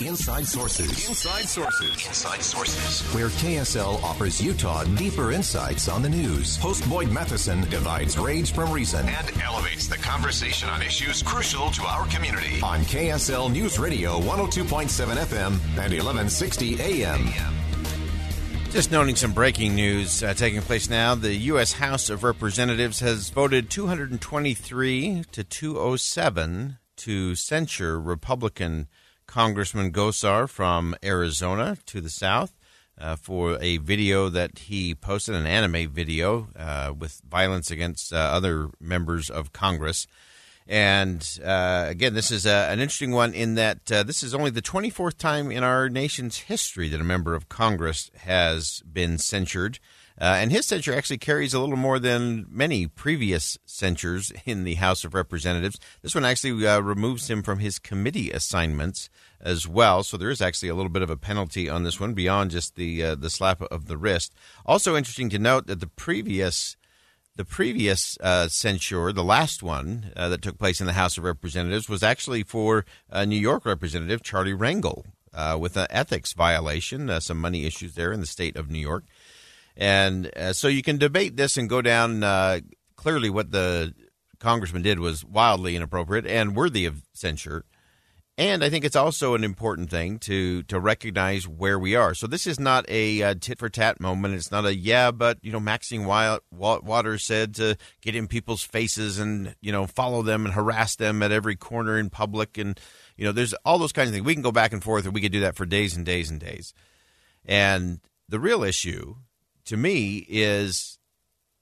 Inside Sources. Inside Sources. Inside Sources. Where KSL offers Utah deeper insights on the news. Host Boyd Matheson divides rage from reason and elevates the conversation on issues crucial to our community. On KSL News Radio 102.7 FM and 1160 AM. Just noting some breaking news uh, taking place now. The U.S. House of Representatives has voted 223 to 207 to censure Republican Congressman Gosar from Arizona to the south uh, for a video that he posted, an anime video uh, with violence against uh, other members of Congress. And uh, again, this is uh, an interesting one in that uh, this is only the 24th time in our nation's history that a member of Congress has been censured. Uh, and his censure actually carries a little more than many previous censures in the House of Representatives. This one actually uh, removes him from his committee assignments as well. So there is actually a little bit of a penalty on this one beyond just the uh, the slap of the wrist. Also interesting to note that the previous the previous uh, censure, the last one uh, that took place in the House of Representatives, was actually for uh, New York Representative Charlie Rangel uh, with an ethics violation, uh, some money issues there in the state of New York. And uh, so you can debate this and go down. clearly, what the congressman did was wildly inappropriate and worthy of censure. And I think it's also an important thing to to recognize where we are. So this is not a uh, tit for tat moment. It's not a yeah, but you know Maxine Waters said to get in people's faces and you know follow them and harass them at every corner in public, and you know there's all those kinds of things. We can go back and forth, and we could do that for days and days and days. And the real issue, to me, is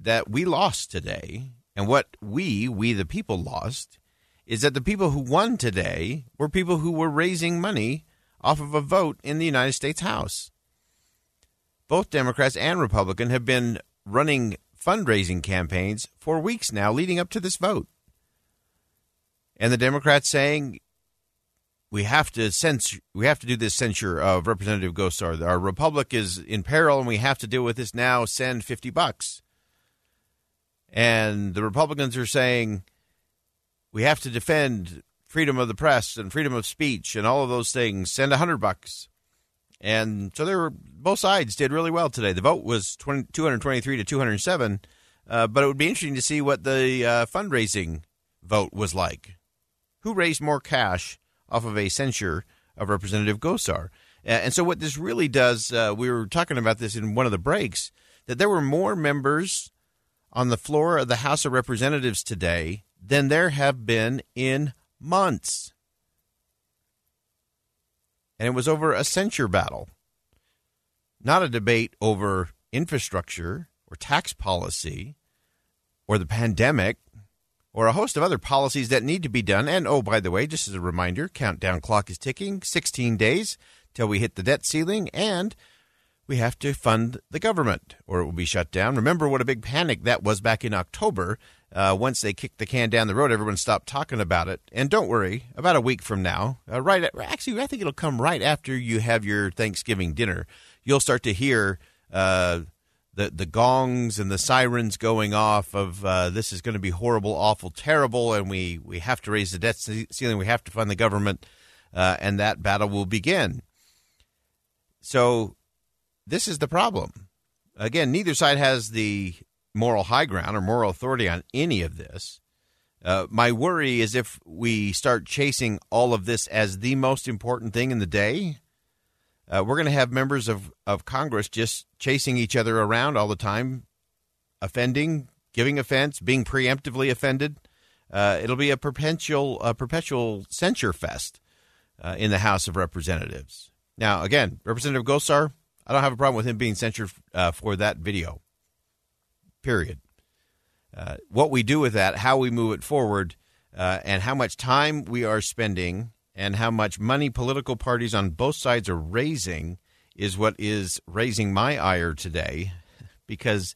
that we lost today, and what we we the people lost is that the people who won today were people who were raising money off of a vote in the United States House. Both Democrats and Republican have been running fundraising campaigns for weeks now leading up to this vote. And the Democrats saying we have to censure, we have to do this censure of Representative Gosar. Our republic is in peril and we have to deal with this now. Send 50 bucks. And the Republicans are saying we have to defend freedom of the press and freedom of speech and all of those things. Send a hundred bucks. And so they were both sides did really well today. The vote was 20, 223 to 207, uh, but it would be interesting to see what the uh, fundraising vote was like. Who raised more cash off of a censure of Representative Gosar? And so, what this really does, uh, we were talking about this in one of the breaks, that there were more members on the floor of the House of Representatives today than there have been in months. And it was over a censure battle, not a debate over infrastructure or tax policy or the pandemic or a host of other policies that need to be done. And oh, by the way, just as a reminder, countdown clock is ticking 16 days till we hit the debt ceiling and we have to fund the government or it will be shut down. Remember what a big panic that was back in October uh, once they kicked the can down the road, everyone stopped talking about it. And don't worry, about a week from now, uh, right? At, actually, I think it'll come right after you have your Thanksgiving dinner. You'll start to hear uh, the the gongs and the sirens going off of uh, this is going to be horrible, awful, terrible, and we we have to raise the debt ceiling. We have to fund the government, uh, and that battle will begin. So, this is the problem. Again, neither side has the moral high ground or moral authority on any of this. Uh, my worry is if we start chasing all of this as the most important thing in the day, Uh, we're going to have members of, of Congress just chasing each other around all the time, offending, giving offense, being preemptively offended. Uh, it'll be a perpetual, a perpetual censure fest uh, in the House of Representatives. Now, again, Representative Gosar, I don't have a problem with him being censured uh, for that video. Period. Uh, what we do with that, how we move it forward, uh, and how much time we are spending and how much money political parties on both sides are raising is what is raising my ire today because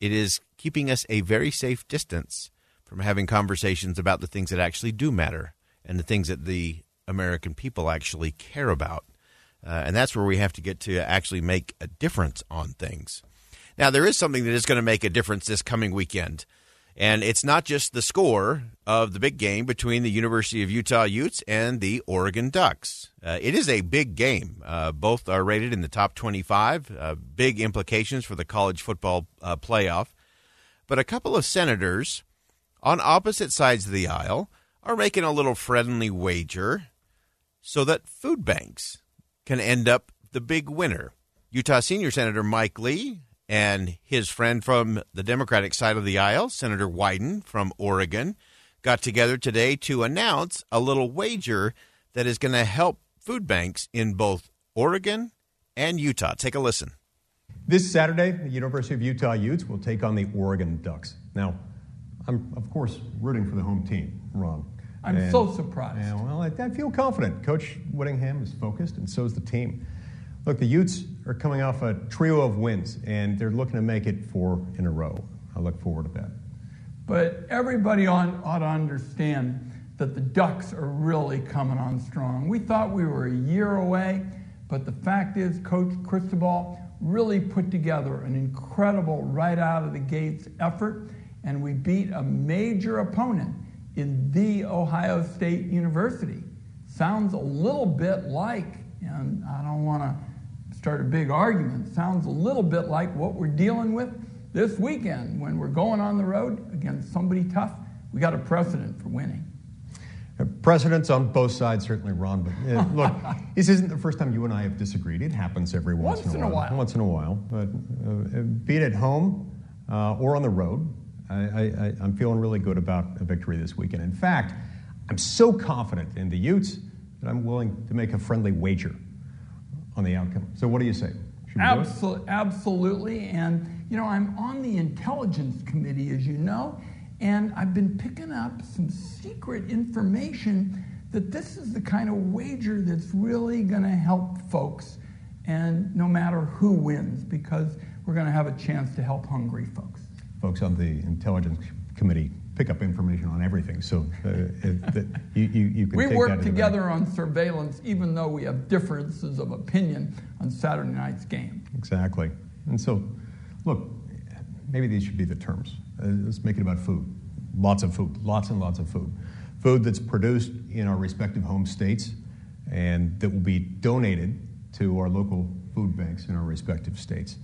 it is keeping us a very safe distance from having conversations about the things that actually do matter and the things that the American people actually care about. Uh, and that's where we have to get to actually make a difference on things. Now, there is something that is going to make a difference this coming weekend. And it's not just the score of the big game between the University of Utah Utes and the Oregon Ducks. Uh, it is a big game. Uh, both are rated in the top 25, uh, big implications for the college football uh, playoff. But a couple of senators on opposite sides of the aisle are making a little friendly wager so that food banks can end up the big winner. Utah Senior Senator Mike Lee and his friend from the Democratic side of the aisle, Senator Wyden from Oregon, got together today to announce a little wager that is going to help food banks in both Oregon and Utah. Take a listen. This Saturday, the University of Utah Utes will take on the Oregon Ducks. Now, I'm, of course, rooting for the home team, Ron. I'm and, so surprised. Yeah, well, I, I feel confident. Coach Whittingham is focused, and so is the team. Look, the Utes are coming off a trio of wins, and they're looking to make it four in a row. I look forward to that. But everybody on, ought to understand that the Ducks are really coming on strong. We thought we were a year away, but the fact is, Coach Cristobal really put together an incredible right out of the gates effort, and we beat a major opponent in the Ohio State University. Sounds a little bit like, and I don't want to start a big argument. Sounds a little bit like what we're dealing with this weekend when we're going on the road against somebody tough. We got a precedent for winning. Precedents on both sides, certainly, Ron. But uh, look, this isn't the first time you and I have disagreed. It happens every once, once in, a, while. while. Once in a while. But uh, be it at home uh, or on the road, I, am feeling really good about a victory this weekend. In fact, I'm so confident in the Utes that I'm willing to make a friendly wager on the outcome. So, what do you say? Absol- absolutely. And, you know, I'm on the intelligence committee, as you know, and I've been picking up some secret information that this is the kind of wager that's really going to help folks, and no matter who wins, because we're going to have a chance to help hungry folks. Folks on the intelligence committee pick up information on everything. So uh, it, you, you, you, can we work together on surveillance, even though we have differences of opinion on Saturday night's game. Exactly. And so, look, maybe these should be the terms. Uh, let's make it about food. Lots of food, lots and lots of food. Food that's produced in our respective home states and that will be donated to our local food banks in our respective states.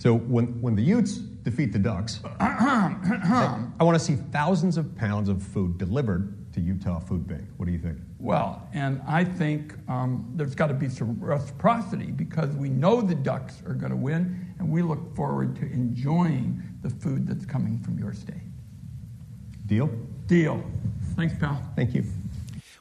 So when, when the Utes defeat the Ducks, I, I want to see thousands of pounds of food delivered to Utah Food Bank. What do you think? Well, and I think um, there's got to be some reciprocity because we know the Ducks are going to win, and we look forward to enjoying the food that's coming from your state. Deal? Deal. Thanks, pal. Thank you.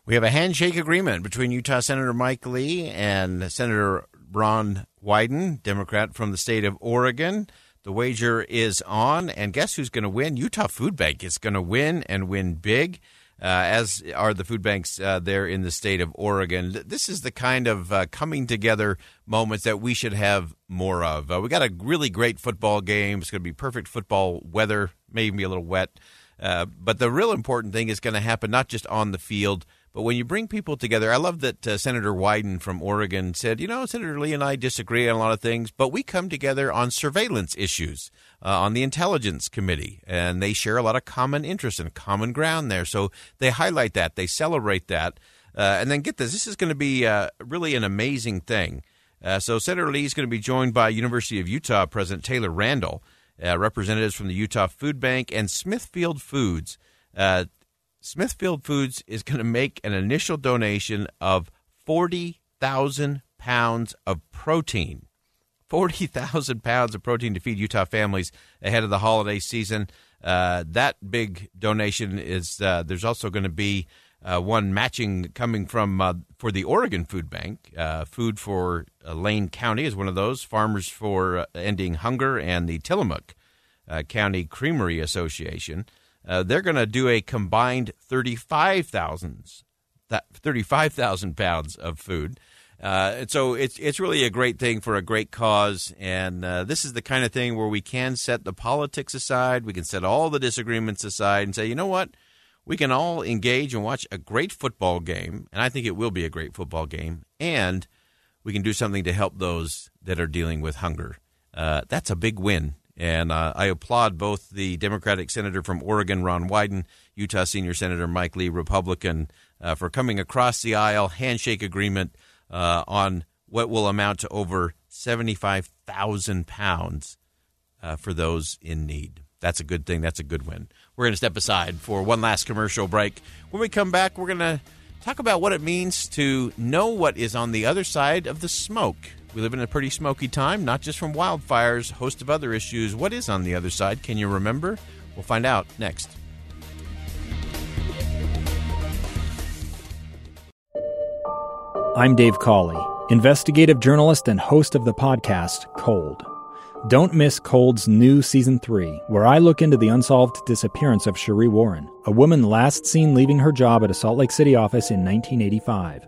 We have a handshake agreement between Utah Senator Mike Lee and Senator Ron Wyden, Democrat from the state of Oregon. The wager is on, and guess who's going to win? Utah Food Bank is going to win and win big, uh, as are the food banks uh, there in the state of Oregon. This is the kind of uh, coming together moments that we should have more of. Uh, we got a really great football game. It's going to be perfect football weather, maybe a little wet. Uh, but the real important thing is going to happen not just on the field, but when you bring people together, I love that uh, Senator Wyden from Oregon said, you know, Senator Lee and I disagree on a lot of things, but we come together on surveillance issues uh, on the Intelligence Committee, and they share a lot of common interests and common ground there. So they highlight that, they celebrate that. Uh, and then get this this is going to be uh, really an amazing thing. Uh, so Senator Lee is going to be joined by University of Utah President Taylor Randall, uh, representatives from the Utah Food Bank and Smithfield Foods. Uh, Smithfield Foods is going to make an initial donation of 40,000 pounds of protein. 40,000 pounds of protein to feed Utah families ahead of the holiday season. Uh, that big donation is uh, there's also going to be uh, one matching coming from uh, for the Oregon Food Bank. Uh, Food for uh, Lane County is one of those. Farmers for Ending Hunger and the Tillamook County Creamery Association. They're going to do a combined 35,000 35,000 pounds of food. Uh, so it's it's really a great thing for a great cause, and uh, this is the kind of thing where we can set the politics aside, we can set all the disagreements aside, and say, you know what, we can all engage and watch a great football game, and I think it will be a great football game, and we can do something to help those that are dealing with hunger. Uh, that's a big win, and uh, I applaud both the Democratic senator from Oregon, Ron Wyden, Utah senior senator Mike Lee, Republican, uh, for coming across the aisle, handshake agreement uh, on what will amount to over 75,000 pounds uh, for those in need. That's a good thing. That's a good win. We're going to step aside for one last commercial break. When we come back, we're going to talk about what it means to know what is on the other side of the smoke. We live in a pretty smoky time, not just from wildfires, host of other issues. What is on the other side? Can you remember? We'll find out next. I'm Dave Cawley, investigative journalist and host of the podcast Cold. Don't miss Cold's new season 3, where I look into the unsolved disappearance of Sheree Warren, a woman last seen leaving her job at a Salt Lake City office in 1985.